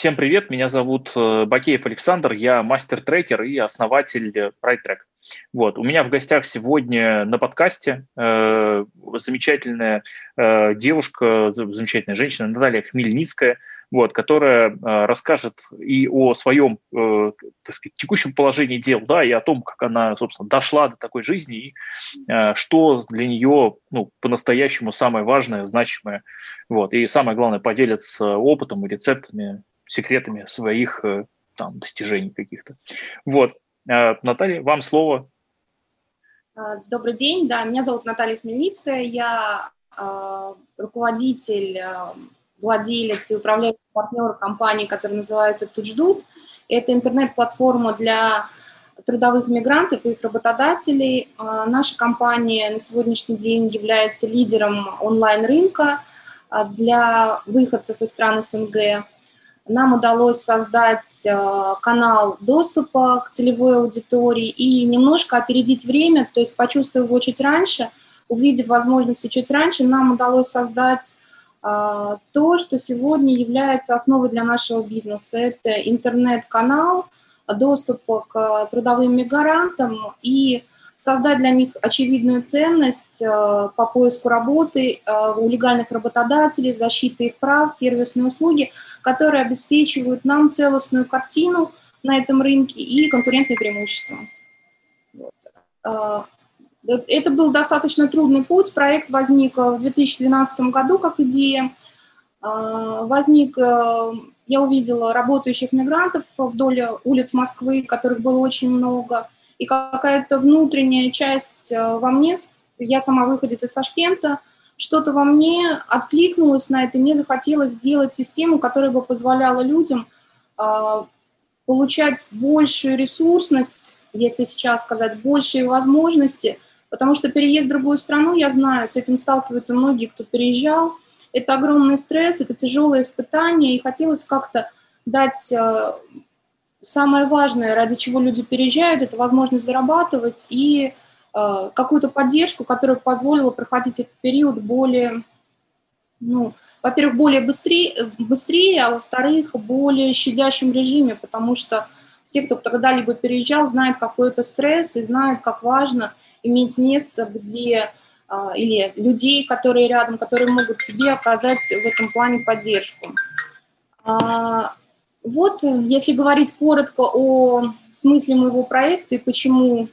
Всем привет, меня зовут э, Бакеев Александр, я мастер-трекер и основатель PrideTrack. Вот. У меня в гостях сегодня на подкасте э, замечательная э, девушка, замечательная женщина Наталья Хмельницкая, вот, которая э, расскажет и о своем э, так сказать, текущем положении дел, да, и о том, как она, собственно, дошла до такой жизни, и э, что для нее ну, по-настоящему самое важное, значимое. Вот, и самое главное, поделится опытом и рецептами, секретами своих э, там, достижений каких-то. Вот, э, Наталья, вам слово. А, добрый день, да, меня зовут Наталья Хмельницкая, я э, руководитель э, владелец и управляющий партнер компании, которая называется Тучдут. Это интернет-платформа для трудовых мигрантов и их работодателей. А, наша компания на сегодняшний день является лидером онлайн-рынка для выходцев из стран СНГ. Нам удалось создать а, канал доступа к целевой аудитории и немножко опередить время, то есть почувствовав его чуть раньше, увидев возможности чуть раньше, нам удалось создать а, то, что сегодня является основой для нашего бизнеса. Это интернет-канал, доступ к трудовым мигрантам и создать для них очевидную ценность а, по поиску работы а, у легальных работодателей, защиты их прав, сервисные услуги, которые обеспечивают нам целостную картину на этом рынке и конкурентные преимущества. Это был достаточно трудный путь. Проект возник в 2012 году как идея. Возник, э, я увидела работающих мигрантов вдоль улиц Москвы, которых было очень много, и какая-то внутренняя часть э, во мне, я сама выходец из Ташкента, что-то во мне откликнулось на это, мне захотелось сделать систему, которая бы позволяла людям а, получать большую ресурсность, если сейчас сказать, большие возможности – Потому что переезд в другую страну, я знаю, с этим сталкиваются многие, кто переезжал. Это огромный стресс, это тяжелое испытание, и хотелось как-то дать э, самое важное, ради чего люди переезжают, это возможность зарабатывать и э, какую-то поддержку, которая позволила проходить этот период более, ну, во-первых, более быстрее, быстрее а во-вторых, более щадящем режиме, потому что все, кто когда-либо переезжал, знают, какой это стресс и знают, как важно – иметь место, где а, или людей, которые рядом, которые могут тебе оказать в этом плане поддержку. А, вот, если говорить коротко о смысле моего проекта и почему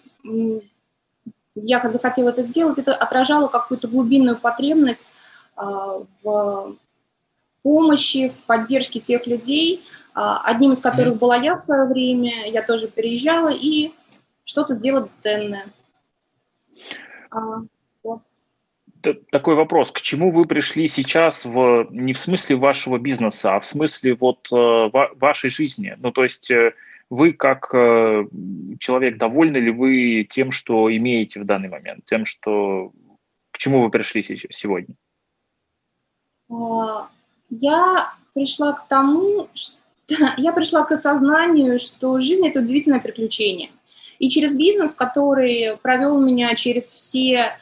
я захотела это сделать, это отражало какую-то глубинную потребность а, в помощи, в поддержке тех людей, одним из которых была я в свое время, я тоже переезжала, и что-то сделать ценное. А, вот. Такой вопрос, к чему вы пришли сейчас в, не в смысле вашего бизнеса, а в смысле вот э, вашей жизни? Ну, то есть э, вы как э, человек довольны ли вы тем, что имеете в данный момент, тем, что к чему вы пришли сегодня? А, я пришла к тому, что я пришла к осознанию, что жизнь – это удивительное приключение. И через бизнес, который провел меня через все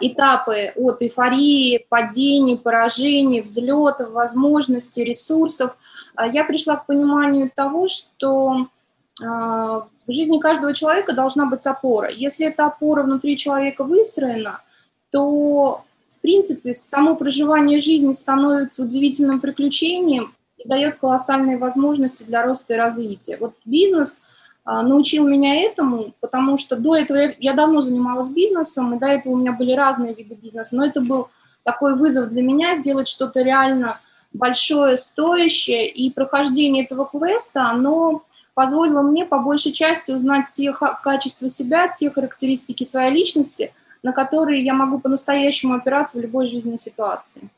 этапы от эйфории, падений, поражений, взлетов, возможностей, ресурсов, а, я пришла к пониманию того, что а, в жизни каждого человека должна быть опора. Если эта опора внутри человека выстроена, то, в принципе, само проживание жизни становится удивительным приключением и дает колоссальные возможности для роста и развития. Вот бизнес – а, научил меня этому, потому что до этого я, я давно занималась бизнесом, и до этого у меня были разные виды бизнеса, но это был такой вызов для меня сделать что-то реально большое, стоящее, и прохождение этого квеста, оно позволило мне по большей части узнать те качества себя, те характеристики своей личности, на которые я могу по-настоящему опираться в любой жизненной ситуации.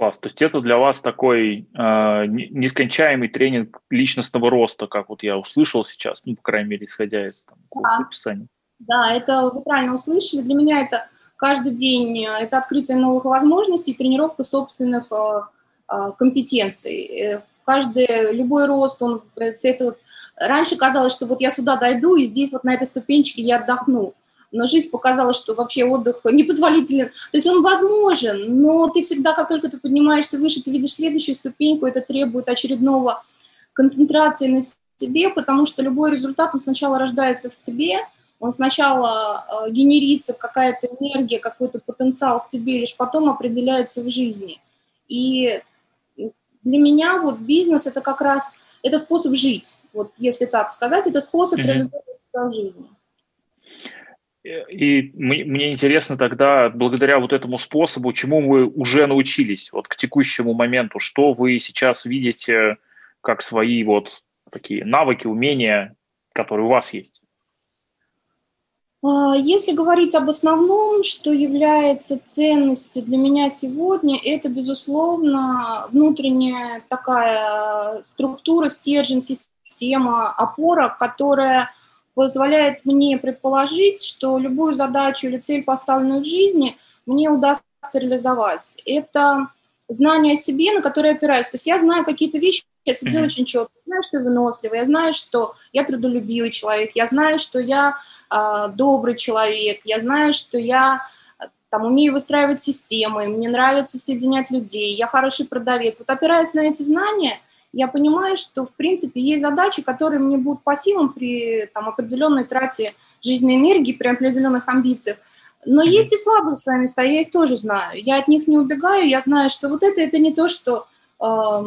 Класс. То есть это для вас такой э, нескончаемый тренинг личностного роста, как вот я услышал сейчас, ну, по крайней мере, исходя из там, да. описания. Да, это вы правильно услышали. Для меня это каждый день, э, это открытие новых возможностей, тренировка собственных э, э, компетенций. Э, каждый, любой рост, он, это, раньше казалось, что вот я сюда дойду, и здесь вот на этой ступенчике я отдохну. Но жизнь показала, что вообще отдых непозволителен. То есть он возможен, но ты всегда, как только ты поднимаешься выше, ты видишь следующую ступеньку, это требует очередного концентрации на себе, потому что любой результат, он сначала рождается в тебе, он сначала э, генерится какая-то энергия, какой-то потенциал в тебе, лишь потом определяется в жизни. И для меня вот бизнес это как раз это способ жить, вот если так сказать, это способ mm-hmm. реализовывать себя в жизни. И мне интересно тогда, благодаря вот этому способу, чему вы уже научились, вот к текущему моменту, что вы сейчас видите как свои вот такие навыки, умения, которые у вас есть? А, если говорить об основном, что является ценностью для меня сегодня, это, безусловно, внутренняя такая структура, стержень, система, опора, которая позволяет мне предположить, что любую задачу или цель, поставленную в жизни, мне удастся реализовать. Это знание о себе, на которое я опираюсь. То есть я знаю какие-то вещи о себе mm-hmm. очень четко. Я знаю, что я выносливый, я знаю, что я трудолюбивый человек, я знаю, что я э, добрый человек, я знаю, что я там умею выстраивать системы, мне нравится соединять людей, я хороший продавец. Вот опираясь на эти знания – я понимаю, что, в принципе, есть задачи, которые мне будут по силам при там, определенной трате жизненной энергии, при определенных амбициях. Но есть и слабые свои места, я их тоже знаю. Я от них не убегаю, я знаю, что вот это, это не то, что э,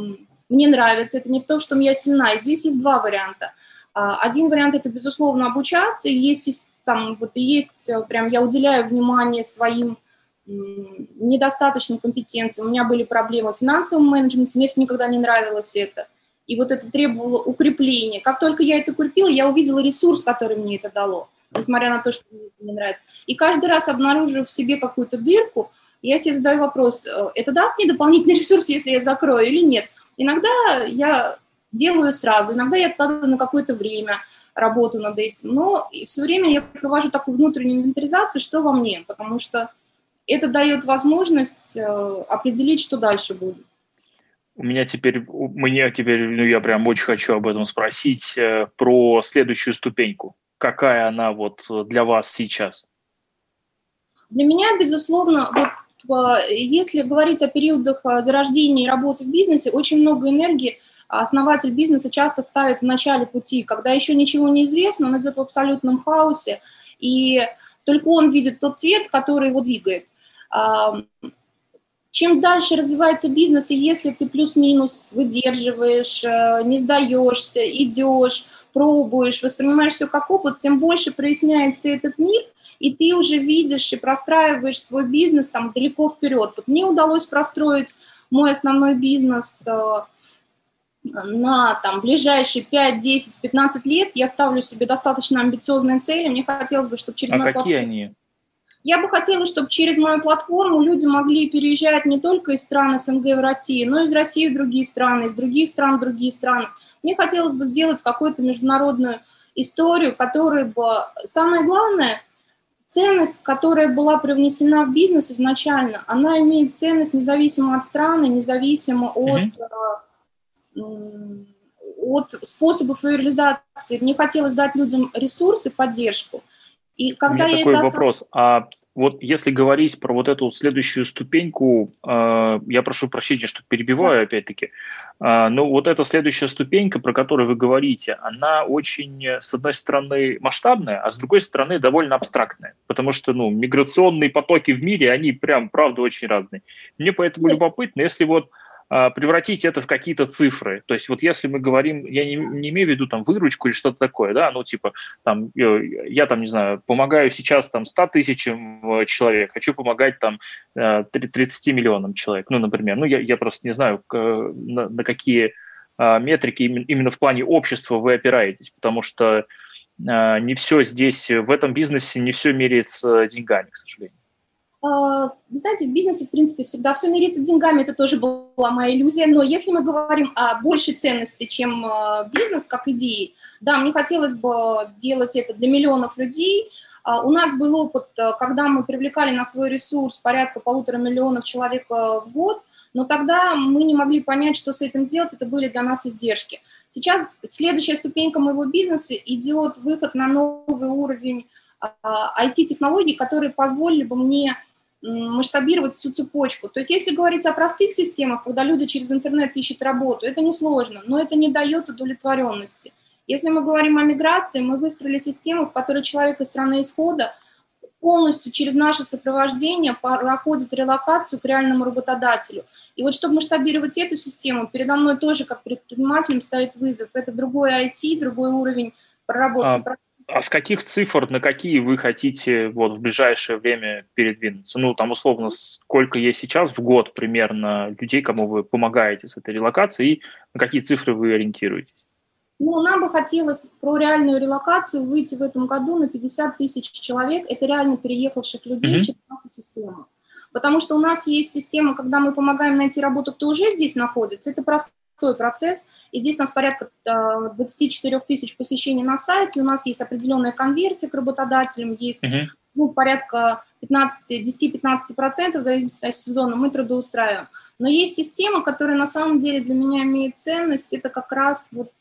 мне нравится, это не в том, что я сильна. И здесь есть два варианта. А, один вариант – это, безусловно, обучаться, и есть там, вот есть, э, прям я уделяю внимание своим недостаточной компетенции, у меня были проблемы в финансовом менеджменте, мне никогда не нравилось это. И вот это требовало укрепления. Как только я это укрепила, я увидела ресурс, который мне это дало, несмотря на то, что мне это не нравится. И каждый раз обнаружив в себе какую-то дырку, я себе задаю вопрос, э, это даст мне дополнительный ресурс, если я закрою или нет? Иногда я делаю сразу, иногда я откладываю на какое-то время работу над этим, но все время я провожу такую внутреннюю инвентаризацию, что во мне, потому что это дает возможность э, определить, что дальше будет. У меня теперь, у меня теперь, ну, я прям очень хочу об этом спросить, э, про следующую ступеньку. Какая она вот для вас сейчас? Для меня, безусловно, вот э, если говорить о периодах зарождения и работы в бизнесе, очень много энергии основатель бизнеса часто ставит в начале пути, когда еще ничего не известно, он идет в абсолютном хаосе, и только он видит тот свет, который его двигает чем дальше развивается бизнес, и если ты плюс-минус выдерживаешь, э, не сдаешься, идешь, пробуешь, воспринимаешь все как опыт, тем больше проясняется этот мир, и ты уже видишь и простраиваешь свой бизнес там далеко вперед. Вот мне удалось простроить мой основной бизнес э, на там, ближайшие 5, 10, 15 лет. Я ставлю себе достаточно амбициозные цели. Мне хотелось бы, чтобы через а какие платформу... они? Я бы хотела, чтобы через мою платформу люди могли переезжать не только из стран СНГ в Россию, но и из России в другие страны, из других стран в другие страны. Мне хотелось бы сделать какую-то международную историю, которая бы... Самое главное, ценность, которая была привнесена в бизнес изначально, она имеет ценность независимо от страны, независимо от... Mm-hmm. от способов ее реализации. Мне хотелось дать людям ресурсы, поддержку – и когда У меня я такой это вопрос. А вот если говорить про вот эту следующую ступеньку, э, я прошу прощения, что перебиваю да. опять-таки, э, но вот эта следующая ступенька, про которую вы говорите, она очень, с одной стороны, масштабная, а с другой стороны, довольно абстрактная, потому что, ну, миграционные потоки в мире, они прям, правда, очень разные. Мне поэтому Нет. любопытно, если вот превратить это в какие-то цифры. То есть вот если мы говорим, я не, не имею в виду там выручку или что-то такое, да, ну типа там э, я там, не знаю, помогаю сейчас там 100 тысячам э, человек, хочу помогать там 30 э, миллионам человек, ну, например. Ну, я, я просто не знаю, на, на какие а, метрики именно в плане общества вы опираетесь, потому что не все здесь, в этом бизнесе не все меряется деньгами, к сожалению. А, вы знаете, в бизнесе, в принципе, всегда все мерится деньгами, это тоже была моя иллюзия, но если мы говорим о большей ценности, чем а, бизнес как идеи, да, мне хотелось бы делать это для миллионов людей. А, у нас был опыт, когда мы привлекали на свой ресурс порядка полутора миллионов человек в год, но тогда мы не могли понять, что с этим сделать, это были для нас издержки. Сейчас следующая ступенька моего бизнеса идет выход на новый уровень IT-технологий, которые позволили бы мне масштабировать всю цепочку. То есть если говорить о простых системах, когда люди через интернет ищут работу, это несложно, но это не дает удовлетворенности. Если мы говорим о миграции, мы выстроили систему, в которой человек из страны исхода полностью через наше сопровождение проходит релокацию к реальному работодателю. И вот чтобы масштабировать эту систему, передо мной тоже как предпринимателем стоит вызов. Это другой IT, другой уровень проработки. А, а с каких цифр на какие вы хотите вот в ближайшее время передвинуться? Ну, там, условно, сколько есть сейчас в год примерно людей, кому вы помогаете с этой релокацией, и на какие цифры вы ориентируетесь? Ну, нам бы хотелось про реальную релокацию выйти в этом году на 50 тысяч человек. Это реально переехавших людей mm-hmm. через нашу систему. Потому что у нас есть система, когда мы помогаем найти работу, кто уже здесь находится. Это простой процесс. И здесь у нас порядка 24 тысяч посещений на сайте. У нас есть определенная конверсия к работодателям. Есть mm-hmm. ну, порядка 15, 10-15% в зависимости от сезона мы трудоустраиваем. Но есть система, которая на самом деле для меня имеет ценность. Это как раз вот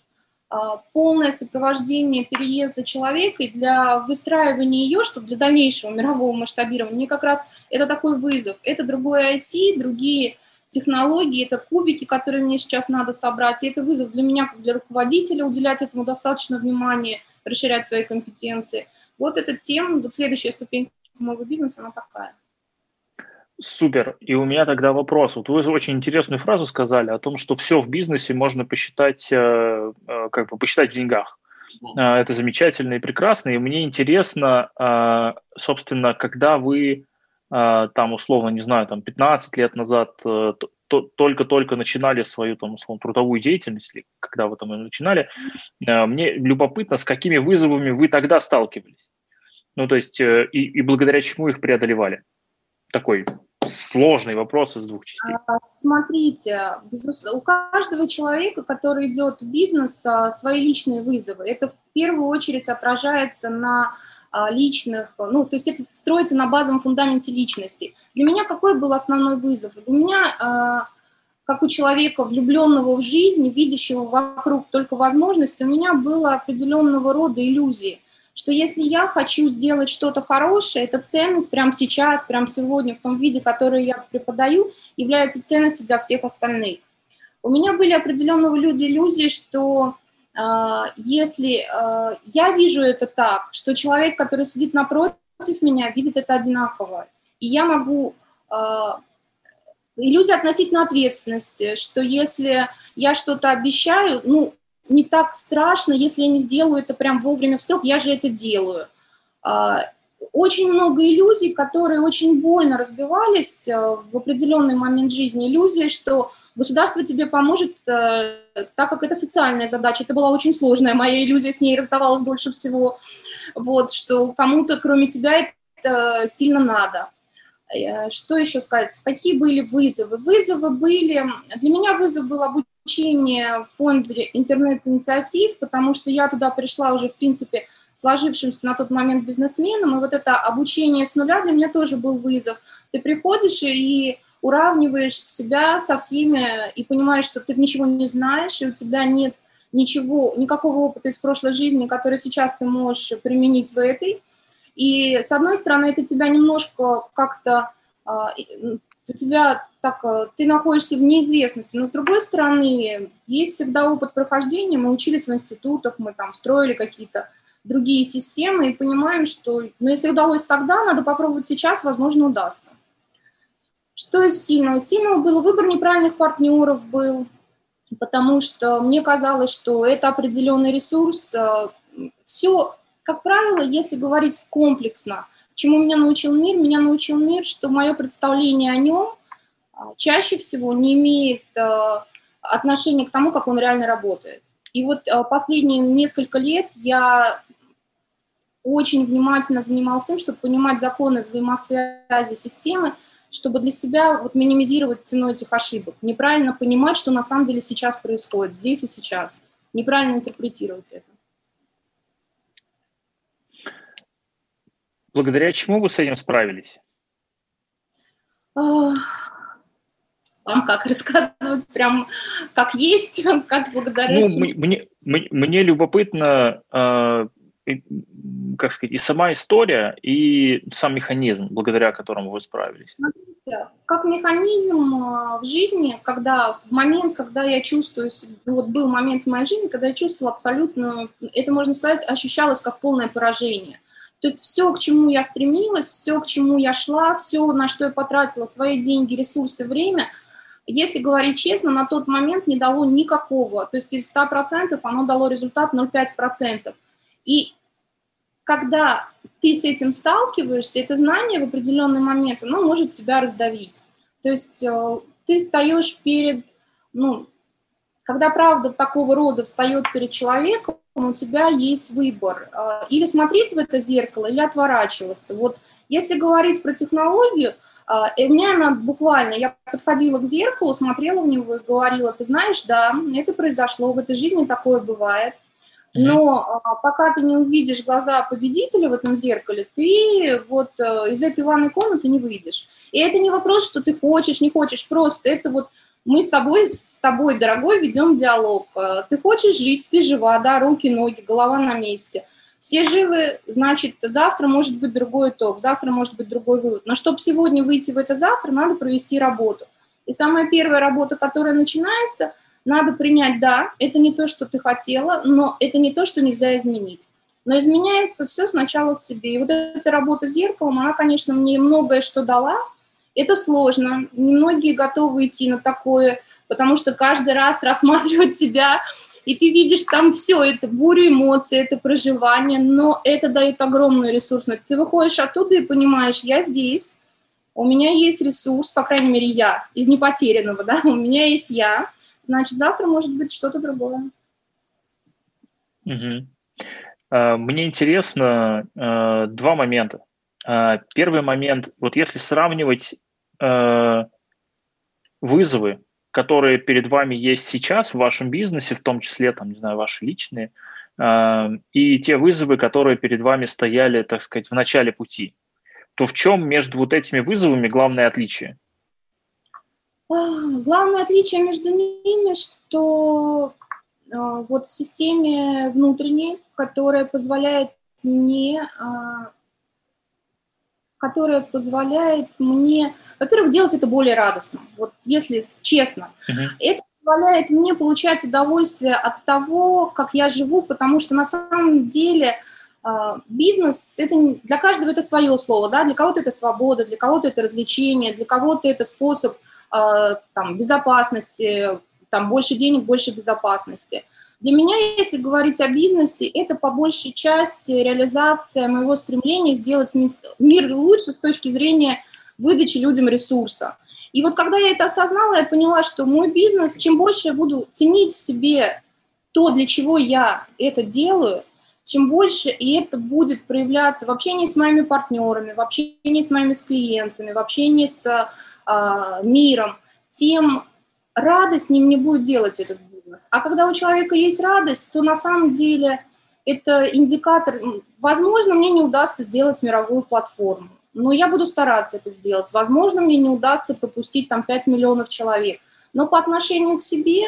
а, полное сопровождение переезда человека и для выстраивания ее, чтобы для дальнейшего мирового масштабирования, мне как раз это такой вызов. Это другое IT, другие технологии, это кубики, которые мне сейчас надо собрать, и это вызов для меня, как для руководителя, уделять этому достаточно внимания, расширять свои компетенции. Вот эта тема, вот следующая ступень моего бизнеса, она такая. Супер. И у меня тогда вопрос. Вот вы очень интересную фразу сказали о том, что все в бизнесе можно посчитать, э, э, как бы посчитать в деньгах. Э, это замечательно и прекрасно. И мне интересно, собственно, когда вы там, условно, не знаю, там 15 лет назад только-только начинали свою там, условно, трудовую деятельность, или когда вы там начинали, мне любопытно, с какими вызовами вы тогда сталкивались. Ну, то есть, и, и благодаря чему их преодолевали такой сложный вопрос из двух частей. А, смотрите, у каждого человека, который идет в бизнес, а, свои личные вызовы. Это в первую очередь отражается на а, личных, ну, то есть это строится на базовом фундаменте личности. Для меня какой был основной вызов? У меня, как у человека, влюбленного в жизнь, видящего вокруг только возможности, у меня было определенного рода иллюзии – что если я хочу сделать что-то хорошее, эта ценность прямо сейчас, прямо сегодня, в том виде, который я преподаю, является ценностью для всех остальных. У меня были определенного люди иллюзии, что э, если э, я вижу это так, что человек, который сидит напротив меня, видит это одинаково, и я могу э, иллюзия относительно ответственности, что если я что-то обещаю, ну, не так страшно, если я не сделаю это прям вовремя в срок, я же это делаю. А, очень много иллюзий, которые очень больно разбивались в определенный момент жизни. Иллюзия, что государство тебе поможет, э, так как это социальная задача. Это была очень сложная моя иллюзия, с ней раздавалась дольше всего. Вот, что кому-то, кроме тебя, это сильно надо. Э, что еще сказать? Какие были вызовы? Вызовы были... Для меня вызов был обучение в фонде интернет-инициатив, потому что я туда пришла уже, в принципе, сложившимся на тот момент бизнесменом, и вот это обучение с нуля для меня тоже был вызов. Ты приходишь и уравниваешь себя со всеми и понимаешь, что ты ничего не знаешь, и у тебя нет ничего, никакого опыта из прошлой жизни, который сейчас ты можешь применить в этой. И, с одной стороны, это тебя немножко как-то а, у тебя так, э, ты находишься в неизвестности, но с другой стороны, есть всегда опыт прохождения, мы учились в институтах, мы там строили какие-то другие системы и понимаем, что ну, если удалось тогда, надо попробовать сейчас, возможно, удастся. Что из сильного? Сильного было выбор неправильных партнеров был, потому что мне казалось, что это определенный ресурс. Э, Все, как правило, если говорить комплексно, Чему меня научил мир? Меня научил мир, что мое представление о нем а, чаще всего не имеет а, отношения к тому, как он реально работает. И вот последние несколько лет я очень внимательно занималась тем, чтобы понимать законы взаимосвязи системы, чтобы для себя вот минимизировать цену этих ошибок, неправильно понимать, что на самом деле сейчас происходит, здесь и сейчас, неправильно интерпретировать это. Благодаря чему вы с этим справились? Вам как рассказывать прям как есть, как благодаря ну, чему? Мне, мне, мне любопытно, э, как сказать, и сама история, и сам механизм, благодаря которому вы справились? Как механизм а, в жизни, когда в момент, когда я чувствую, вот был момент в моей жизни, когда я чувствовала абсолютно, это можно сказать, ощущалось как полное поражение. То есть все, к чему я стремилась, все, к чему я шла, все, на что я потратила свои деньги, ресурсы, время, если говорить честно, на тот момент не дало никакого. То есть из 100% оно дало результат 0,5%. И когда ты с этим сталкиваешься, это знание в определенный момент, оно может тебя раздавить. То есть э, ты встаешь перед, ну, когда правда такого рода встает перед человеком, у тебя есть выбор. Э, или смотреть в это зеркало, или отворачиваться. Вот если говорить про технологию, э, и у меня она буквально, я подходила к зеркалу, смотрела в него и говорила, ты знаешь, да, это произошло, в этой жизни такое бывает. Но а, пока ты не увидишь глаза победителя в этом зеркале, ты вот а, из этой ванной комнаты не выйдешь. И это не вопрос, что ты хочешь, не хочешь, просто это вот мы с тобой, с тобой, дорогой, ведем диалог. А, ты хочешь жить, ты жива, да, руки, ноги, голова на месте. Все живы, значит, завтра может быть другой итог, завтра может быть другой вывод. Но чтобы сегодня выйти в это завтра, надо провести работу. И самая первая работа, которая начинается – надо принять, да, это не то, что ты хотела, но это не то, что нельзя изменить. Но изменяется все сначала в тебе. И вот эта работа с зеркалом, она, конечно, мне многое что дала. Это сложно. Немногие готовы идти на такое, потому что каждый раз рассматривать себя, и ты видишь там все, это бурю эмоций, это проживание, но это дает огромную ресурсность. Ты выходишь оттуда и понимаешь, я здесь, у меня есть ресурс, по крайней мере, я, из непотерянного, да, у меня есть я, значит, завтра может быть что-то другое. Угу. Мне интересно а, два момента. А, первый момент, вот если сравнивать вызовы, которые перед вами есть сейчас в вашем бизнесе, в том числе, там, не знаю, ваши личные, и те вызовы, которые перед вами стояли, так сказать, в начале пути, то в чем между вот этими вызовами главное отличие? Главное отличие между ними, что а, вот в системе внутренней, которая позволяет мне, а, которая позволяет мне, во-первых, делать это более радостно. Вот если честно, uh-huh. это позволяет мне получать удовольствие от того, как я живу, потому что на самом деле а, бизнес это для каждого это свое слово, да, для кого-то это свобода, для кого-то это развлечение, для кого-то это способ там, безопасности, там, больше денег, больше безопасности. Для меня, если говорить о бизнесе, это по большей части реализация моего стремления сделать мир лучше с точки зрения выдачи людям ресурса. И вот когда я это осознала, я поняла, что мой бизнес, чем больше я буду ценить в себе то, для чего я это делаю, чем больше и это будет проявляться в общении с моими партнерами, в общении с моими клиентами, в общении с миром, тем радостнее мне будет делать этот бизнес. А когда у человека есть радость, то на самом деле это индикатор. Возможно, мне не удастся сделать мировую платформу, но я буду стараться это сделать. Возможно, мне не удастся пропустить там 5 миллионов человек. Но по отношению к себе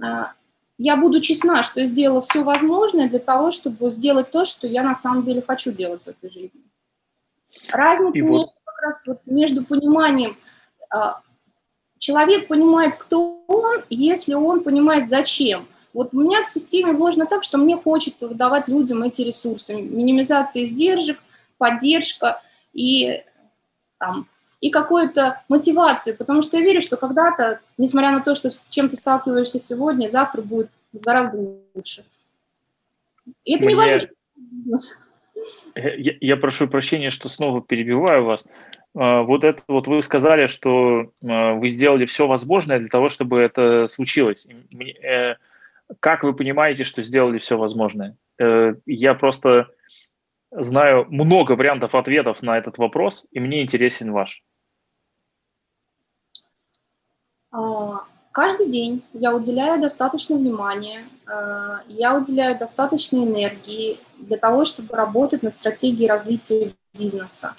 а, я буду честна, что я сделала все возможное для того, чтобы сделать то, что я на самом деле хочу делать в этой жизни. Разница И между, вот... как раз вот между пониманием – а, человек понимает, кто он, если он понимает, зачем. Вот у меня в системе вложено так, что мне хочется выдавать людям эти ресурсы. Минимизация издержек, поддержка и, там, и какую-то мотивацию. Потому что я верю, что когда-то, несмотря на то, что с чем ты сталкиваешься сегодня, завтра будет гораздо лучше. И это Мне... не важно, я, я прошу прощения, что снова перебиваю вас. А, вот это вот вы сказали, что а, вы сделали все возможное для того, чтобы это случилось. Э, как вы понимаете, что сделали все возможное? Э, я просто знаю много вариантов ответов на этот вопрос, и мне интересен ваш. А, каждый день я уделяю достаточно внимания, я уделяю достаточно энергии для того, чтобы работать над стратегией развития бизнеса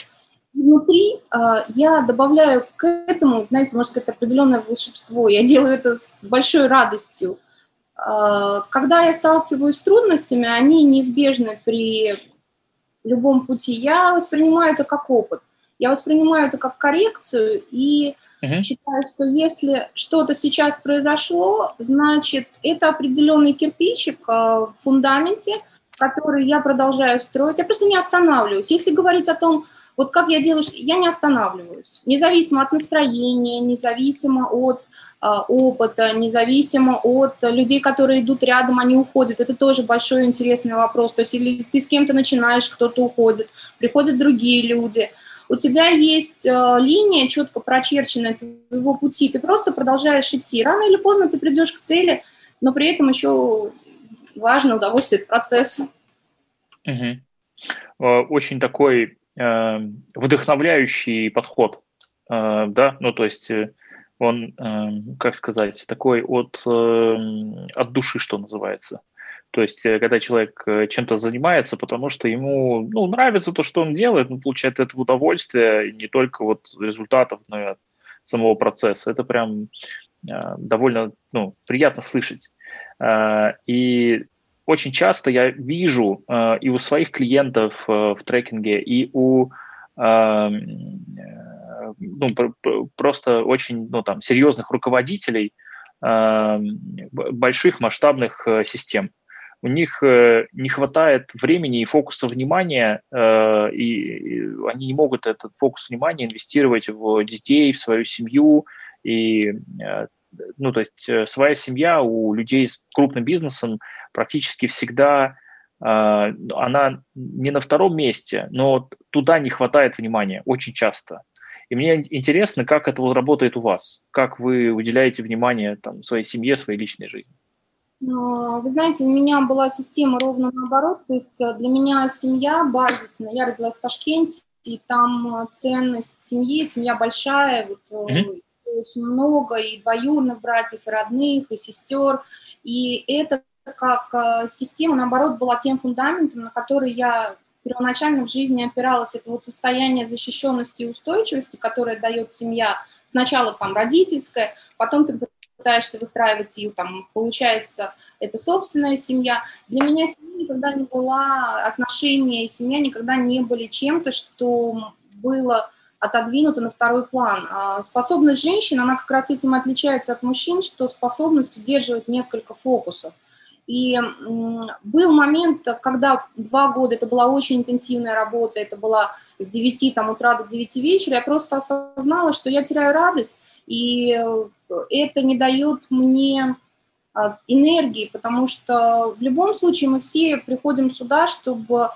внутри э, я добавляю к этому, знаете, можно сказать, определенное волшебство. Я делаю это с большой радостью. Когда я сталкиваюсь с трудностями, они неизбежны при любом пути. Я воспринимаю это как опыт. Я воспринимаю это как коррекцию и uh считаю, что если что-то сейчас произошло, значит, это определенный кирпичик в фундаменте, который я продолжаю строить. Я просто не останавливаюсь. Если говорить о том, вот как я делаю, я не останавливаюсь. Независимо от настроения, независимо от э, опыта, независимо от людей, которые идут рядом, они уходят. Это тоже большой интересный вопрос. То есть или ты с кем-то начинаешь, кто-то уходит, приходят другие люди. У тебя есть э, линия четко прочерченная твоего пути, ты просто продолжаешь идти. Рано или поздно ты придешь к цели, но при этом еще важно удовольствие от процесса. Угу. Очень такой э, вдохновляющий подход, э, да, ну то есть э, он, как сказать, такой от, от души, что называется. То есть, когда человек чем-то занимается, потому что ему ну, нравится то, что он делает, он получает это удовольствие не только вот результатов, но и от самого процесса. Это прям довольно ну, приятно слышать. И очень часто я вижу э, и у своих клиентов э, в трекинге, и у эм, ну, просто очень ну, там, серьезных руководителей эм, больших масштабных систем. У них не хватает времени и фокуса внимания, и они не могут этот фокус внимания инвестировать в детей, в свою семью. И, ну, то есть своя семья у людей с крупным бизнесом – практически всегда а, она не на втором месте, но туда не хватает внимания очень часто. И мне интересно, как это вот работает у вас, как вы уделяете внимание там, своей семье, своей личной жизни. Ну, вы знаете, у меня была система ровно наоборот, то есть э, для меня семья базисная, я родилась в Ташкенте, и там э, ценность семьи, семья большая, вот, mm-hmm. Очень много и двоюродных братьев, и родных, и сестер, и это как э, система, наоборот, была тем фундаментом, на который я первоначально в жизни опиралась. Это вот состояние защищенности и устойчивости, которое дает семья. Сначала там родительская, потом ты пытаешься выстраивать ее, там, получается, это собственная семья. Для меня семья никогда не была, отношения и семья никогда не были чем-то, что было отодвинуто на второй план. А способность женщин, она как раз этим отличается от мужчин, что способность удерживать несколько фокусов. И был момент, когда два года, это была очень интенсивная работа, это была с 9 там, утра до 9 вечера, я просто осознала, что я теряю радость, и это не дает мне а, энергии, потому что в любом случае мы все приходим сюда, чтобы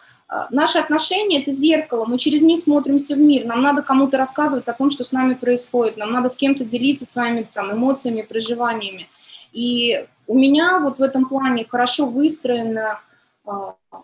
наши отношения – это зеркало, мы через них смотримся в мир, нам надо кому-то рассказывать о том, что с нами происходит, нам надо с кем-то делиться своими там, эмоциями, проживаниями. И у меня вот в этом плане хорошо выстроен э,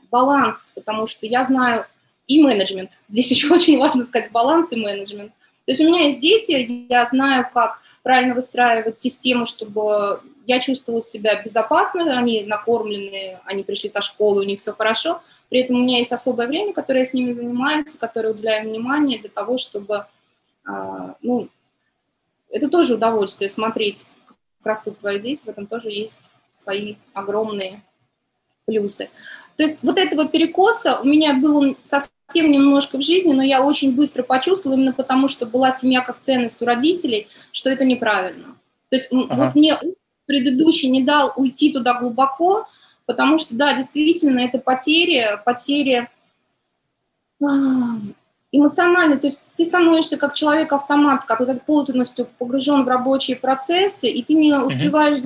баланс, потому что я знаю и менеджмент. Здесь еще очень важно сказать баланс и менеджмент. То есть у меня есть дети, я знаю, как правильно выстраивать систему, чтобы я чувствовала себя безопасно, они накормлены, они пришли со школы, у них все хорошо. При этом у меня есть особое время, которое я с ними занимаюсь, которое уделяю внимание для того, чтобы, э, ну, это тоже удовольствие смотреть как раз тут твои дети, в этом тоже есть свои огромные плюсы. То есть вот этого перекоса у меня было совсем немножко в жизни, но я очень быстро почувствовала, именно потому что была семья как ценность у родителей, что это неправильно. То есть ага. вот мне предыдущий не дал уйти туда глубоко, потому что, да, действительно, это потери, потери эмоционально, то есть ты становишься как человек-автомат, как ты полностью погружен в рабочие процессы, и ты не успеваешь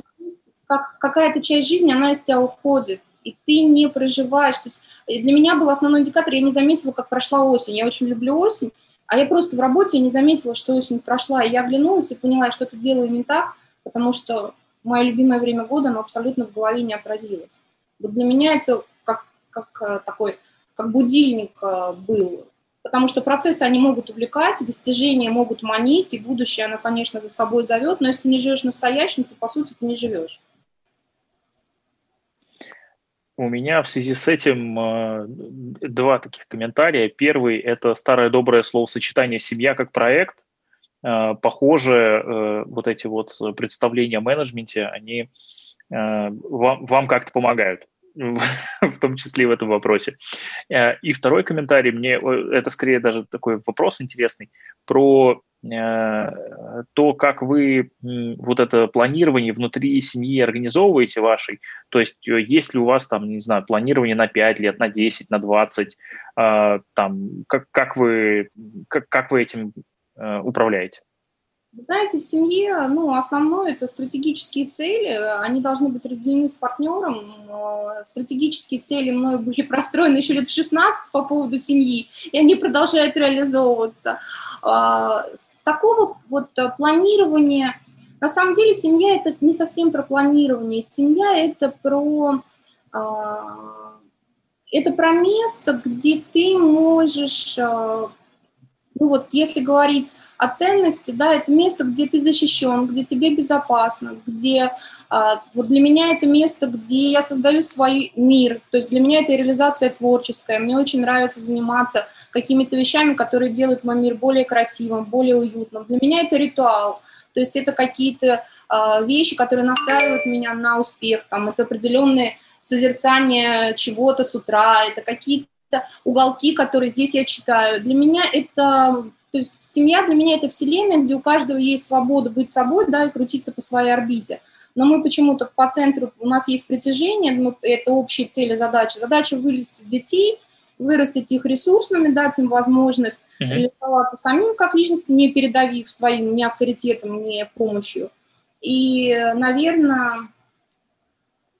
как какая-то часть жизни, она из тебя уходит, и ты не проживаешь. То есть для меня был основной индикатор, я не заметила, как прошла осень. Я очень люблю осень, а я просто в работе не заметила, что осень прошла. И я оглянулась и поняла, что-то делаю не так, потому что мое любимое время года, оно абсолютно в голове не отразилось. Вот для меня это как, как э, такой, как будильник э, был потому что процессы, они могут увлекать, достижения могут манить, и будущее, оно, конечно, за собой зовет, но если ты не живешь настоящим, то, по сути, ты не живешь. У меня в связи с этим э, два таких комментария. Первый – это старое доброе словосочетание «семья как проект». Похоже, вот эти вот представления о менеджменте, они вам, вам как-то помогают в том числе и в этом вопросе. И второй комментарий, мне это скорее даже такой вопрос интересный, про Э, то, как вы вот это планирование внутри семьи организовываете вашей, то есть э, есть ли у вас там, не знаю, планирование на 5 лет, на 10, на 20, э, там, как, как, вы, как, как вы этим управляете? Знаете, в семье, ну, основное это стратегические цели, они должны быть разделены с партнером. Стратегические цели мной были простроены еще лет в 16 по поводу семьи, и они продолжают реализовываться. А, такого вот планирования, на самом деле семья это не совсем про планирование, семья это про это про место, где ты можешь, ну вот если говорить о ценности, да, это место, где ты защищен, где тебе безопасно, где а, вот для меня это место, где я создаю свой мир, то есть для меня это реализация творческая. Мне очень нравится заниматься какими-то вещами, которые делают мой мир более красивым, более уютным. Для меня это ритуал, то есть это какие-то э, вещи, которые настраивают меня на успех, там, это определенные созерцания чего-то с утра, это какие-то уголки, которые здесь я читаю. Для меня это то есть семья для меня это вселенная, где у каждого есть свобода быть собой, да, и крутиться по своей орбите но мы почему-то по центру, у нас есть притяжение, это общие цели, задачи. Задача вырастить детей, вырастить их ресурсными, дать им возможность uh-huh. реализоваться самим как личности, не передавив своим ни авторитетом, ни помощью. И, наверное,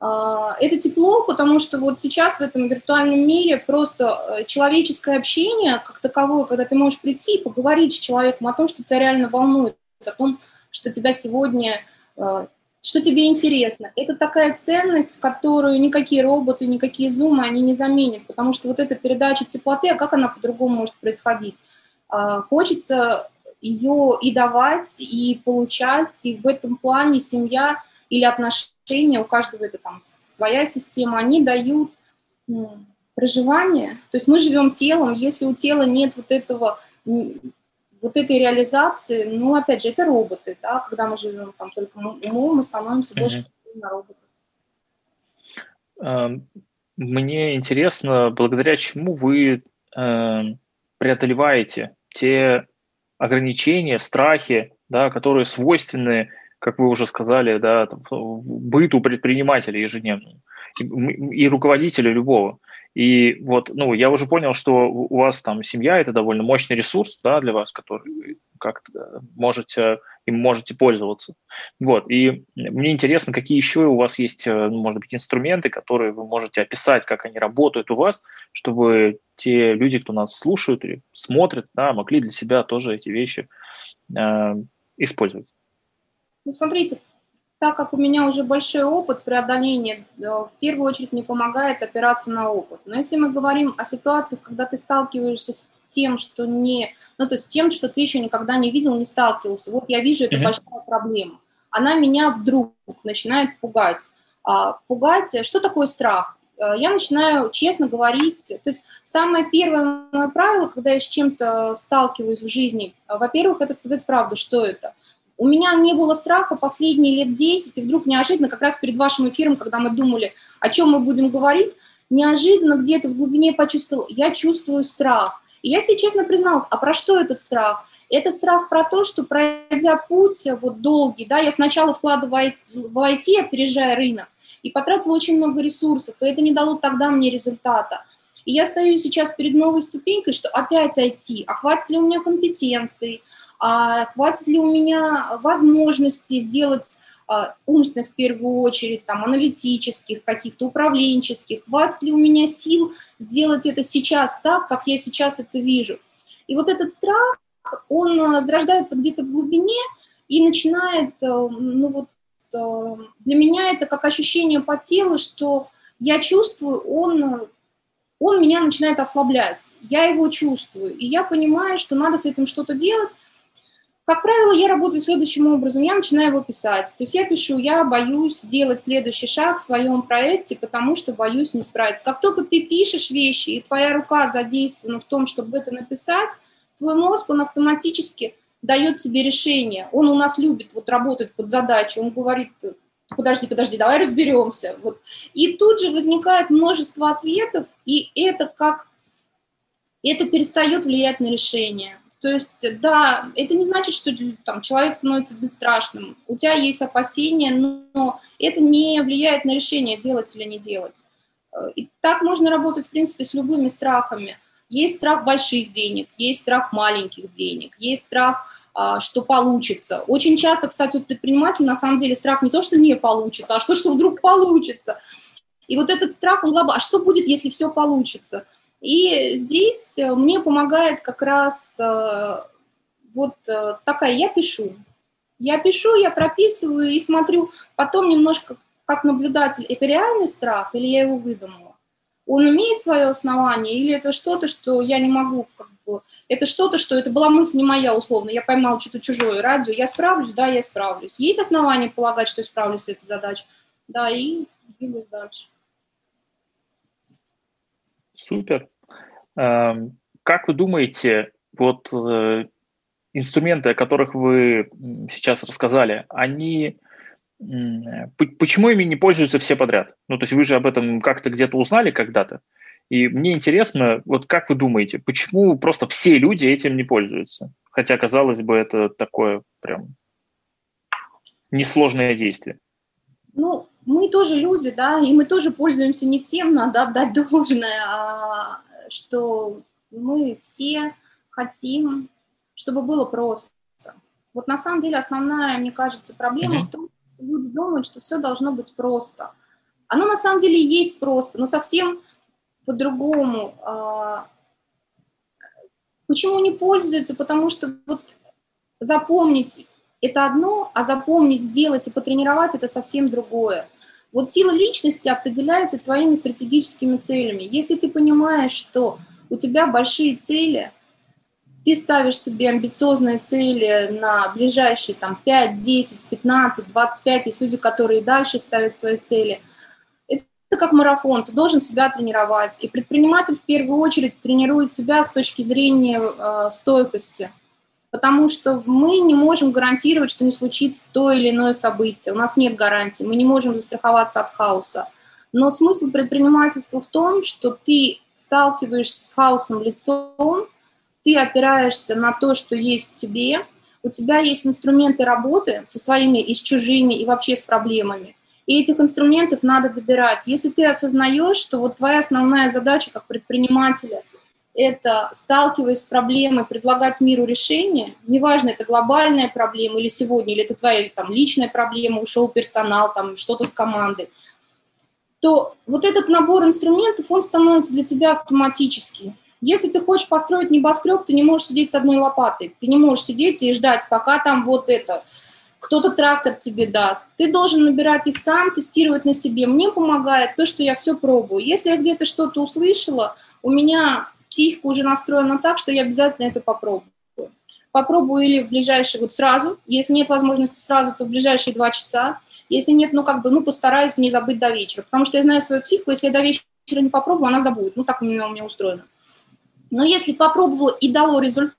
это тепло, потому что вот сейчас в этом виртуальном мире просто э, человеческое общение как таковое, когда ты можешь прийти и поговорить с человеком о том, что тебя реально волнует, о том, что тебя сегодня э, что тебе интересно. Это такая ценность, которую никакие роботы, никакие зумы, они не заменят, потому что вот эта передача теплоты, а как она по-другому может происходить? А, хочется ее и давать, и получать, и в этом плане семья или отношения, у каждого это там своя система, они дают проживание. То есть мы живем телом, если у тела нет вот этого вот этой реализации, ну, опять же, это роботы, да, когда мы живем там только умом, мы становимся mm-hmm. больше на роботов. Мне интересно, благодаря чему вы э, преодолеваете те ограничения, страхи, да, которые свойственны, как вы уже сказали, да, быту предпринимателя ежедневному и, и руководителя любого. И вот, ну, я уже понял, что у вас там семья – это довольно мощный ресурс, да, для вас, который как можете, им можете пользоваться. Вот, и мне интересно, какие еще у вас есть, э, ну, может быть, инструменты, которые вы можете описать, как они работают у вас, чтобы те люди, кто нас слушают или смотрят, да, могли для себя тоже эти вещи э, использовать. Ну, смотрите, так как у меня уже большой опыт преодоления, э, в первую очередь мне помогает опираться на опыт. Но если мы говорим о ситуациях, когда ты сталкиваешься с тем, что не, ну то есть тем, что ты еще никогда не видел, не сталкивался, вот я вижу, это mm-hmm. большая проблема. Она меня вдруг начинает пугать. А, пугать, что такое страх? Э, я начинаю честно говорить. То есть самое первое мое правило, когда я с чем-то сталкиваюсь в жизни, э, во-первых, это сказать правду, что это – у меня не было страха последние лет 10, и вдруг неожиданно, как раз перед вашим эфиром, когда мы думали, о чем мы будем говорить, неожиданно где-то в глубине почувствовал, я чувствую страх. И я себе честно призналась, а про что этот страх? Это страх про то, что пройдя путь вот долгий, да, я сначала вкладывала в IT, опережая рынок, и потратила очень много ресурсов, и это не дало тогда мне результата. И я стою сейчас перед новой ступенькой, что опять IT, а хватит ли у меня компетенций, а хватит ли у меня возможности сделать а, умственных в первую очередь, там, аналитических, каких-то управленческих, хватит ли у меня сил сделать это сейчас так, как я сейчас это вижу. И вот этот страх, он а, зарождается где-то в глубине и начинает, э, ну вот, для меня это как ощущение по телу, что я чувствую, он, он меня начинает ослаблять, я его чувствую, и я понимаю, что надо с этим что-то делать, как правило, я работаю следующим образом. Я начинаю его писать. То есть я пишу, я боюсь сделать следующий шаг в своем проекте, потому что боюсь не справиться. Как только ты пишешь вещи, и твоя рука задействована в том, чтобы это написать, твой мозг, он автоматически дает тебе решение. Он у нас любит вот работать под задачу. Он говорит, подожди, подожди, давай разберемся. Вот. И тут же возникает множество ответов, и это как, это перестает влиять на решение. То есть, да, это не значит, что там, человек становится бесстрашным. У тебя есть опасения, но это не влияет на решение, делать или не делать. И так можно работать, в принципе, с любыми страхами. Есть страх больших денег, есть страх маленьких денег, есть страх а, что получится. Очень часто, кстати, у предпринимателя на самом деле страх не то, что не получится, а что, что вдруг получится. И вот этот страх, он глобальный. А что будет, если все получится? И здесь э, мне помогает как раз э, вот э, такая, я пишу. Я пишу, я прописываю и смотрю потом немножко как наблюдатель, это реальный страх или я его выдумала? Он имеет свое основание или это что-то, что я не могу как это что-то, что это была мысль не моя, условно, я поймал что-то чужое радио, я справлюсь, да, я справлюсь. Есть основания полагать, что я справлюсь с этой задачей, да, и двигаюсь дальше. Супер. Эм, как вы думаете, вот э, инструменты, о которых вы сейчас рассказали, они почему ими не пользуются все подряд? Ну, то есть вы же об этом как-то где-то узнали когда-то. И мне интересно, вот как вы думаете, почему просто все люди этим не пользуются? Хотя, казалось бы, это такое прям несложное действие. Ну, мы тоже люди, да, и мы тоже пользуемся не всем, надо отдать должное, а что мы все хотим, чтобы было просто. Вот на самом деле основная, мне кажется, проблема mm-hmm. в том, что люди думают, что все должно быть просто. Оно на самом деле есть просто, но совсем по-другому. А, почему не пользуются? Потому что вот запомнить это одно, а запомнить, сделать и потренировать это совсем другое. Вот сила личности определяется твоими стратегическими целями. Если ты понимаешь, что у тебя большие цели, ты ставишь себе амбициозные цели на ближайшие там, 5, 10, 15, 25, есть люди, которые дальше ставят свои цели – это как марафон, ты должен себя тренировать. И предприниматель в первую очередь тренирует себя с точки зрения э, стойкости, потому что мы не можем гарантировать, что не случится то или иное событие. У нас нет гарантии, мы не можем застраховаться от хаоса. Но смысл предпринимательства в том, что ты сталкиваешься с хаосом лицом, ты опираешься на то, что есть в тебе, у тебя есть инструменты работы со своими и с чужими, и вообще с проблемами. И этих инструментов надо добирать. Если ты осознаешь, что вот твоя основная задача как предпринимателя – это, сталкиваясь с проблемой, предлагать миру решение, неважно, это глобальная проблема или сегодня, или это твоя там, личная проблема, ушел персонал, там что-то с командой, то вот этот набор инструментов, он становится для тебя автоматически. Если ты хочешь построить небоскреб, ты не можешь сидеть с одной лопатой, ты не можешь сидеть и ждать, пока там вот это кто-то трактор тебе даст. Ты должен набирать их сам, тестировать на себе. Мне помогает то, что я все пробую. Если я где-то что-то услышала, у меня психика уже настроена так, что я обязательно это попробую. Попробую или в ближайшие, вот сразу, если нет возможности сразу, то в ближайшие два часа. Если нет, ну как бы, ну постараюсь не забыть до вечера, потому что я знаю свою психику, если я до вечера не попробую, она забудет. Ну так у меня, у меня устроено. Но если попробовала и дало результат,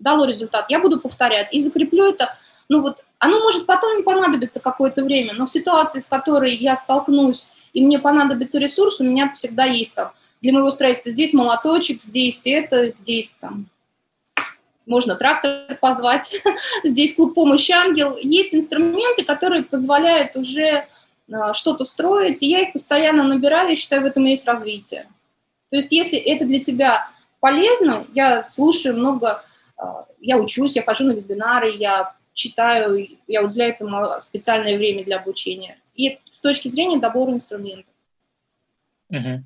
дало результат, я буду повторять и закреплю это ну вот оно может потом не понадобиться какое-то время, но в ситуации, с которой я столкнусь, и мне понадобится ресурс, у меня всегда есть там для моего строительства здесь молоточек, здесь это, здесь там можно трактор позвать, здесь клуб помощи ангел. Есть инструменты, которые позволяют уже а, что-то строить, и я их постоянно набираю, и считаю, в этом есть развитие. То есть если это для тебя полезно, я слушаю много, а, я учусь, я хожу на вебинары, я читаю, я уделяю этому специальное время для обучения. И с точки зрения добора инструментов. Угу.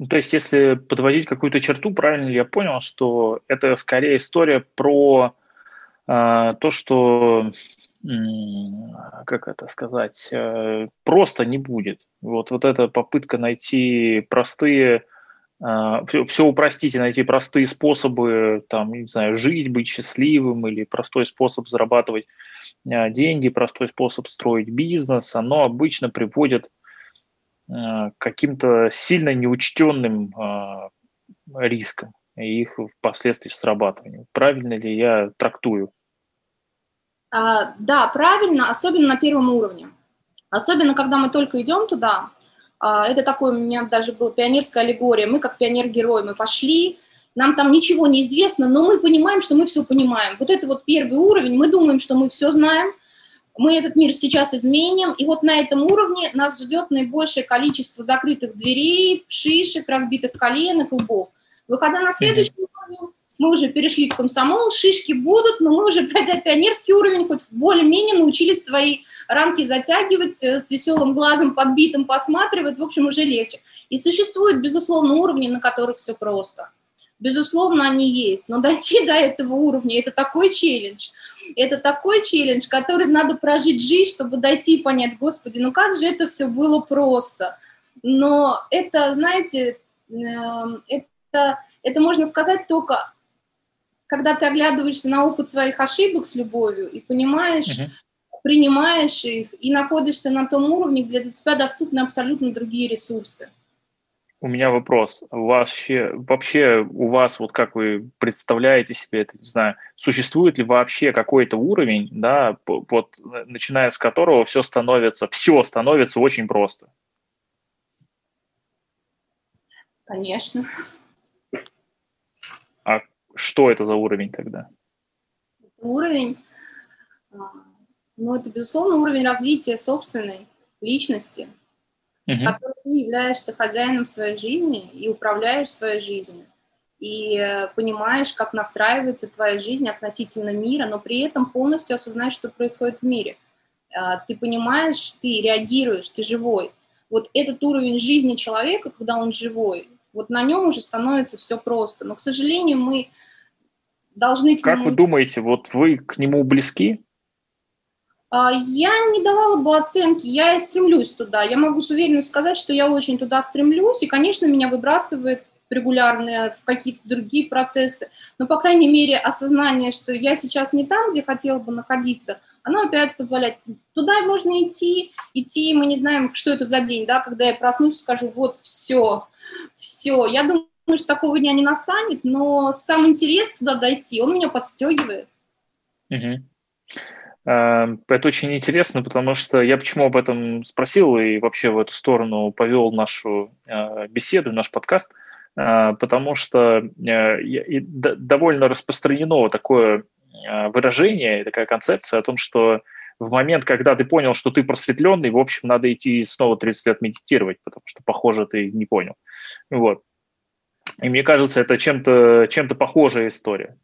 Ну, то есть, если подводить какую-то черту, правильно ли я понял, что это скорее история про э, то, что, э, как это сказать, э, просто не будет. Вот, вот эта попытка найти простые все, все упростить и найти простые способы, там, не знаю, жить, быть счастливым или простой способ зарабатывать а, деньги, простой способ строить бизнес, оно обычно приводит каким-то сильно неучтенным а, рискам и их впоследствии срабатыванию. Правильно ли я трактую? А, да, правильно, особенно на первом уровне. Особенно, когда мы только идем туда, а, это такое у меня даже была пионерская аллегория, мы как пионер-герой, мы пошли, нам там ничего не известно, но мы понимаем, что мы все понимаем. Вот это вот первый уровень, мы думаем, что мы все знаем, мы этот мир сейчас изменим, и вот на этом уровне нас ждет наибольшее количество закрытых дверей, шишек, разбитых коленок, лбов. Выходя на следующий уровень, мы уже перешли в комсомол, шишки будут, но мы уже, пройдя пионерский уровень, хоть более-менее научились свои рамки затягивать, э, с веселым глазом подбитым посматривать, в общем, уже легче. И существуют, безусловно, уровни, на которых все просто. Безусловно, они есть, но дойти до этого уровня – это такой челлендж. Это такой челлендж, который надо прожить жизнь, чтобы дойти и понять, господи, ну как же это все было просто. Но это, знаете, эм, это, это можно сказать только когда ты оглядываешься на опыт своих ошибок с любовью и понимаешь, uh-huh. принимаешь их и находишься на том уровне, где для тебя доступны абсолютно другие ресурсы. У меня вопрос. Вообще, вообще у вас, вот как вы представляете себе это, не знаю, существует ли вообще какой-то уровень, да, вот начиная с которого все становится, все становится очень просто? Конечно. А что это за уровень тогда? Уровень, а, ну, это, безусловно, уровень развития собственной личности, угу. который ты являешься хозяином своей жизни и управляешь своей жизнью. И э, понимаешь, как настраивается твоя жизнь относительно мира, но при этом полностью осознаешь, что происходит в мире. А, ты понимаешь, ты реагируешь, ты живой. Вот этот уровень жизни человека, когда он живой, вот на нем уже становится все просто. Но, к сожалению, мы должны к Как нему... вы думаете, вот вы к нему близки? А, я не давала бы оценки, я и стремлюсь туда. Я могу с уверенностью сказать, что я очень туда стремлюсь, и, конечно, меня выбрасывает регулярно в какие-то другие процессы. Но, по крайней мере, осознание, что я сейчас не там, где хотела бы находиться, оно опять позволяет. Туда можно идти, идти, мы не знаем, что это за день, да, когда я проснусь скажу, вот, все, все. Я думаю, что такого дня не настанет, но сам интерес туда дойти, он меня подстегивает. Угу. Это очень интересно, потому что я почему об этом спросил и вообще в эту сторону повел нашу а, беседу, наш подкаст, а, потому что довольно распространено такое выражение, такая концепция о том, что в момент, когда ты понял, что ты просветленный, в общем, надо идти снова 30 лет медитировать, потому что, похоже, ты не понял. Вот. И мне кажется, это чем-то чем похожая история.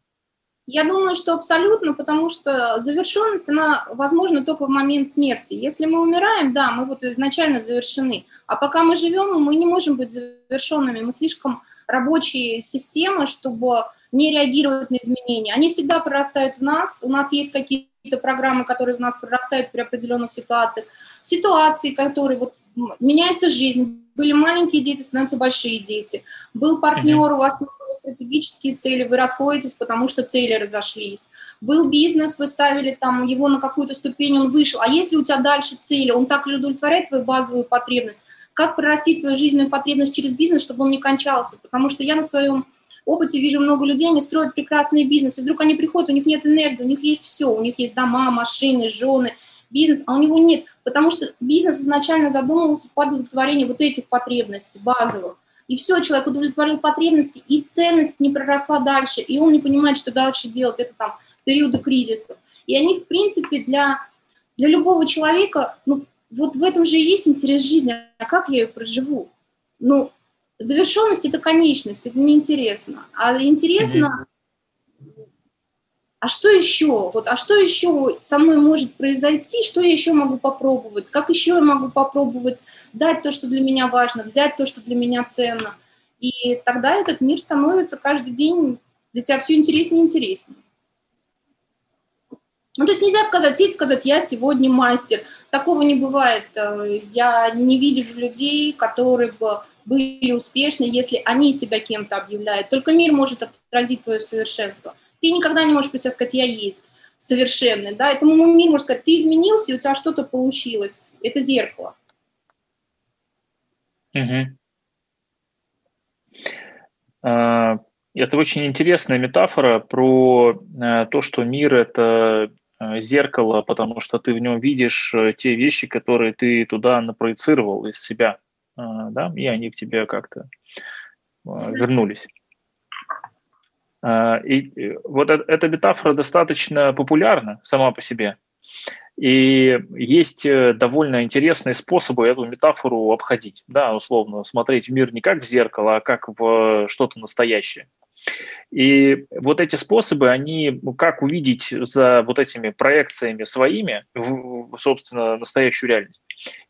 Я думаю, что абсолютно, потому что завершенность, она возможна только в момент смерти. Если мы умираем, да, мы вот изначально завершены. А пока мы живем, мы не можем быть завершенными. Мы слишком рабочие системы, чтобы не реагировать на изменения. Они всегда прорастают в нас. У нас есть какие-то программы, которые в нас прорастают при определенных ситуациях. Ситуации, которые вот меняется жизнь, были маленькие дети, становятся большие дети. Был партнер, у вас были стратегические цели, вы расходитесь, потому что цели разошлись. Был бизнес, вы ставили там его на какую-то ступень, он вышел. А если у тебя дальше цели, он также удовлетворяет твою базовую потребность. Как прорастить свою жизненную потребность через бизнес, чтобы он не кончался? Потому что я на своем опыте вижу много людей, они строят прекрасные бизнесы, вдруг они приходят, у них нет энергии, у них есть все, у них есть дома, машины, жены – бизнес, а у него нет, потому что бизнес изначально задумывался под удовлетворение вот этих потребностей базовых. И все, человек удовлетворил потребности, и ценность не проросла дальше, и он не понимает, что дальше делать, это там периоды кризисов. И они, в принципе, для, для любого человека, ну, вот в этом же и есть интерес жизни, а как я ее проживу? Ну, завершенность – это конечность, это неинтересно. А интересно а что еще? Вот, а что еще со мной может произойти? Что я еще могу попробовать? Как еще я могу попробовать дать то, что для меня важно, взять то, что для меня ценно? И тогда этот мир становится каждый день для тебя все интереснее и интереснее. Ну, то есть нельзя сказать, сидеть сказать, я сегодня мастер. Такого не бывает. Э, я не вижу людей, которые бы были успешны, если они себя кем-то объявляют. Только мир может отразить твое совершенство – ты никогда не можешь про себя сказать, я есть совершенный, да, этому мир может сказать, ты изменился, и у тебя что-то получилось. Это зеркало. Угу. Это очень интересная метафора про э, то, что мир – это э, зеркало, потому что ты в нем видишь э, те вещи, которые ты туда напроецировал из себя, да, и они к тебе как-то вернулись. И вот эта метафора достаточно популярна сама по себе. И есть довольно интересные способы эту метафору обходить. Да, условно, смотреть в мир не как в зеркало, а как в что-то настоящее. И вот эти способы, они, ну, как увидеть за вот этими проекциями своими, в, собственно, настоящую реальность.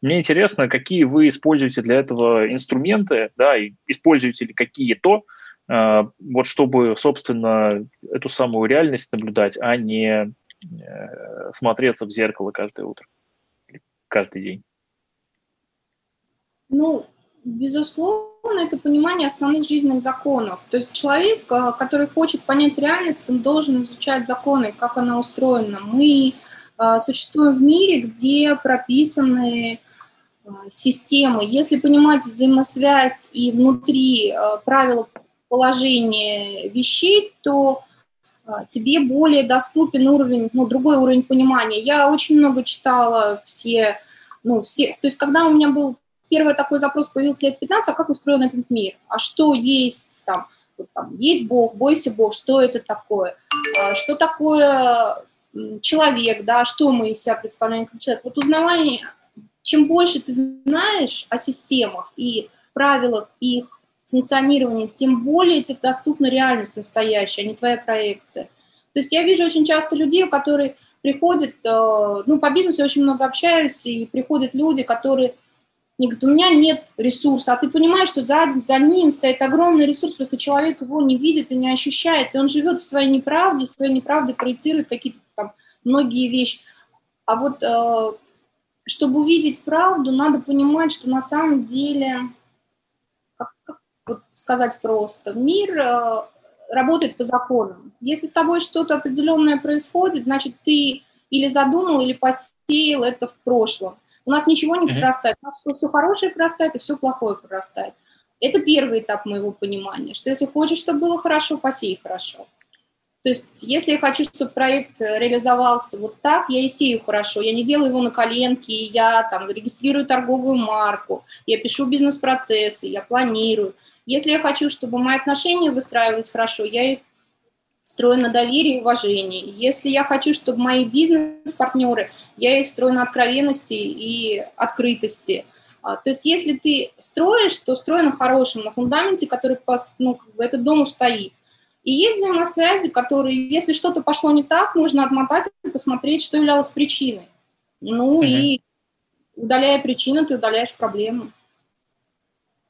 Мне интересно, какие вы используете для этого инструменты, да, и используете ли какие-то, э, вот чтобы, собственно, эту самую реальность наблюдать, а не э, смотреться в зеркало каждое утро, каждый день. Ну, безусловно, это понимание основных жизненных законов. То есть человек, э, который хочет понять реальность, он должен изучать законы, как она устроена. Мы э, существуем в мире, где прописаны системы. Если понимать взаимосвязь и внутри правила положения вещей, то тебе более доступен уровень, ну, другой уровень понимания. Я очень много читала все, ну, все, то есть когда у меня был первый такой запрос появился лет 15, а как устроен этот мир? А что есть там? Вот там есть Бог, бойся Бог, что это такое? А что такое человек, да, что мы из себя представляем как человек? Вот узнавание, чем больше ты знаешь о системах и правилах их функционирования, тем более тебе доступна реальность настоящая, а не твоя проекция. То есть я вижу очень часто людей, которые приходят, э, ну, по бизнесу я очень много общаюсь, и приходят люди, которые они говорят, у меня нет ресурса, а ты понимаешь, что за, за ним стоит огромный ресурс, просто человек его не видит и не ощущает, и он живет в своей неправде, в своей неправде проецирует какие-то там многие вещи. А вот э, чтобы увидеть правду, надо понимать, что на самом деле, вот сказать просто, мир э, работает по законам. Если с тобой что-то определенное происходит, значит, ты или задумал, или посеял это в прошлом. У нас ничего не прорастает. У нас все хорошее прорастает и все плохое прорастает. Это первый этап моего понимания, что если хочешь, чтобы было хорошо, посей хорошо. То есть, если я хочу, чтобы проект реализовался вот так, я и сею хорошо. Я не делаю его на коленке, я там регистрирую торговую марку, я пишу бизнес-процессы, я планирую. Если я хочу, чтобы мои отношения выстраивались хорошо, я их строю на доверии и уважении. Если я хочу, чтобы мои бизнес-партнеры, я их строю на откровенности и открытости. А, то есть если ты строишь, то строй на хорошем, на фундаменте, который ну, как бы этот дом устоит. И есть взаимосвязи, которые, если что-то пошло не так, нужно отмотать и посмотреть, что являлось причиной. Ну mm-hmm. и удаляя причину, ты удаляешь проблему.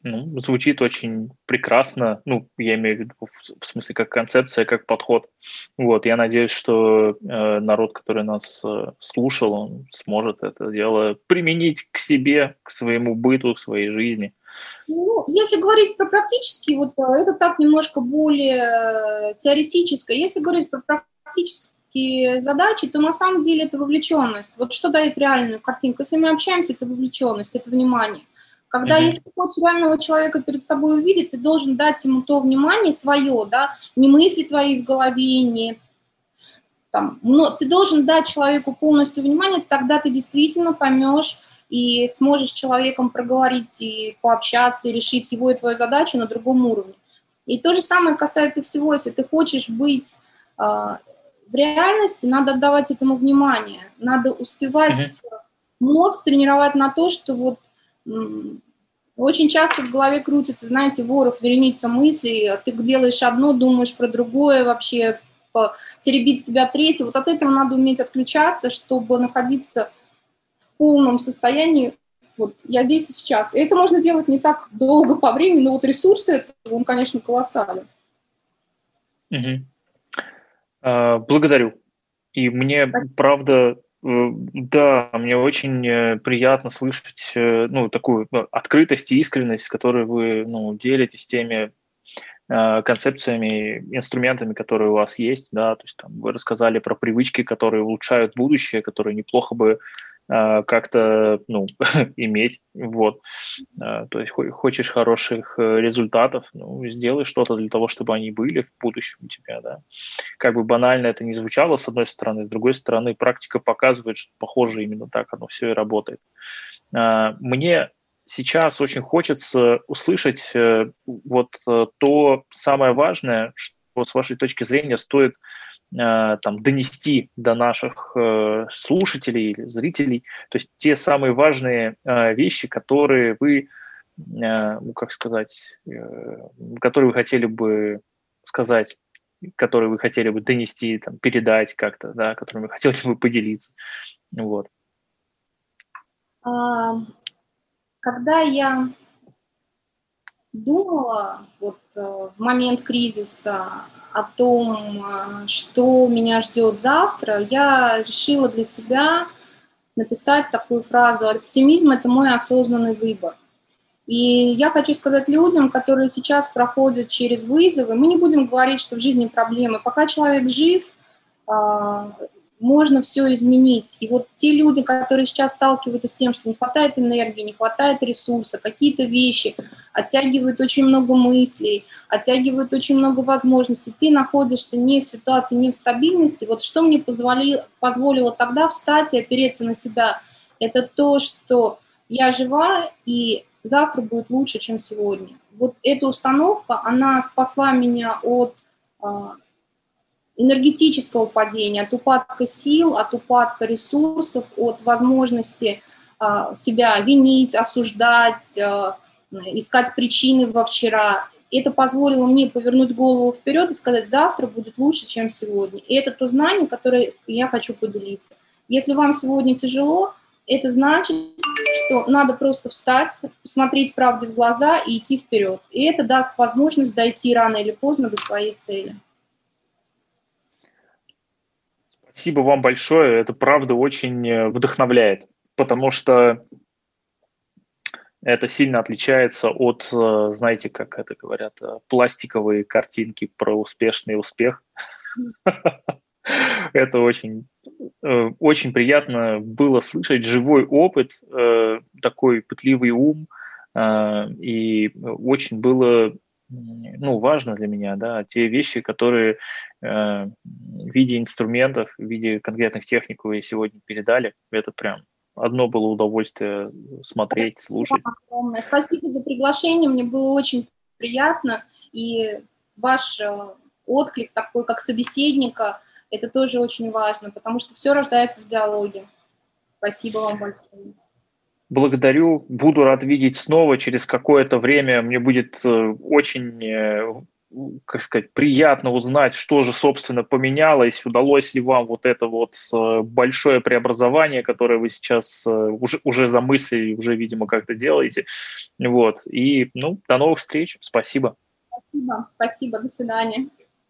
Ну, звучит очень прекрасно, ну, я имею в виду в смысле как концепция, как подход. Вот, я надеюсь, что э, народ, который нас э, слушал, он сможет это дело применить к себе, к своему быту, к своей жизни. Ну, если говорить про практически, вот э, это так немножко более э, теоретическое. Если говорить про практические задачи, то на самом деле это вовлеченность. Вот что дает реальную картинку? Если мы общаемся, это вовлеченность, это внимание. Когда, mm-hmm. если хочешь реального человека перед собой увидеть, ты должен дать ему то внимание свое, да, не мысли твои в голове, не там, но ты должен дать человеку полностью внимание, тогда ты действительно поймешь и сможешь с человеком проговорить и пообщаться, и решить его и твою задачу на другом уровне. И то же самое касается всего, если ты хочешь быть э, в реальности, надо отдавать этому внимание, надо успевать mm-hmm. мозг тренировать на то, что вот очень часто в голове крутится, знаете, ворох, вереница мыслей, ты делаешь одно, думаешь про другое, вообще теребит себя третье. Вот от этого надо уметь отключаться, чтобы находиться в полном состоянии. Вот я здесь и сейчас. И это можно делать не так долго по времени, но вот ресурсы, это, он, конечно, колоссален. Угу. А, благодарю. И мне, Спасибо. правда, да, мне очень э, приятно слышать э, ну, такую открытость и искренность, с которой вы ну, делитесь теми концепциями, инструментами, которые у вас есть, да, то есть там вы рассказали про привычки, которые улучшают будущее, которые неплохо бы э, как-то ну, иметь. Вот. Э, то есть хочешь хороших результатов, ну, сделай что-то для того, чтобы они были в будущем у тебя. Да? Как бы банально это не звучало, с одной стороны, с другой стороны, практика показывает, что похоже именно так оно все и работает. Мне сейчас очень хочется услышать вот то самое важное, что с вашей точки зрения стоит Э, там, донести до наших э, слушателей или зрителей, то есть те самые важные э, вещи, которые вы, ну, как сказать, которые вы хотели бы сказать, которые вы хотели бы донести, там, передать как-то, да, которыми вы хотели бы поделиться. Вот. А, когда я думала вот в момент кризиса о том, а, что меня ждет завтра, я решила для себя написать такую фразу «Оптимизм – это мой осознанный выбор». И я хочу сказать людям, которые сейчас проходят через вызовы, мы не будем говорить, что в жизни проблемы. Пока человек жив, а, можно все изменить. И вот те люди, которые сейчас сталкиваются с тем, что не хватает энергии, не хватает ресурса, какие-то вещи, оттягивают очень много мыслей, оттягивают очень много возможностей, ты находишься не в ситуации, не в стабильности. Вот что мне позволило, позволило тогда встать и опереться на себя, это то, что я жива, и завтра будет лучше, чем сегодня. Вот эта установка, она спасла меня от а, энергетического падения, от упадка сил, от упадка ресурсов, от возможности а, себя винить, осуждать, а, искать причины во вчера. Это позволило мне повернуть голову вперед и сказать, завтра будет лучше, чем сегодня. И это то знание, которое я хочу поделиться. Если вам сегодня тяжело, это значит, что надо просто встать, посмотреть правде в глаза и идти вперед. И это даст возможность дойти рано или поздно до своей цели. Спасибо вам большое. Это правда очень э, вдохновляет, потому что это сильно отличается от, э, знаете, как это говорят, э, пластиковые картинки про успешный успех. Это очень, очень приятно было слышать живой опыт, такой пытливый ум, и очень было ну, важно для меня, да, те вещи, которые э, в виде инструментов, в виде конкретных техник вы сегодня передали, это прям одно было удовольствие смотреть, слушать. Огромное. Спасибо за приглашение, мне было очень приятно, и ваш э, отклик такой, как собеседника, это тоже очень важно, потому что все рождается в диалоге. Спасибо вам большое. Благодарю, буду рад видеть снова через какое-то время. Мне будет э, очень, э, как сказать, приятно узнать, что же, собственно, поменялось, удалось ли вам вот это вот э, большое преобразование, которое вы сейчас уже, уже замыслили, уже, видимо, как-то делаете. Вот. И, ну, до новых встреч. Спасибо. Спасибо. Спасибо. До свидания.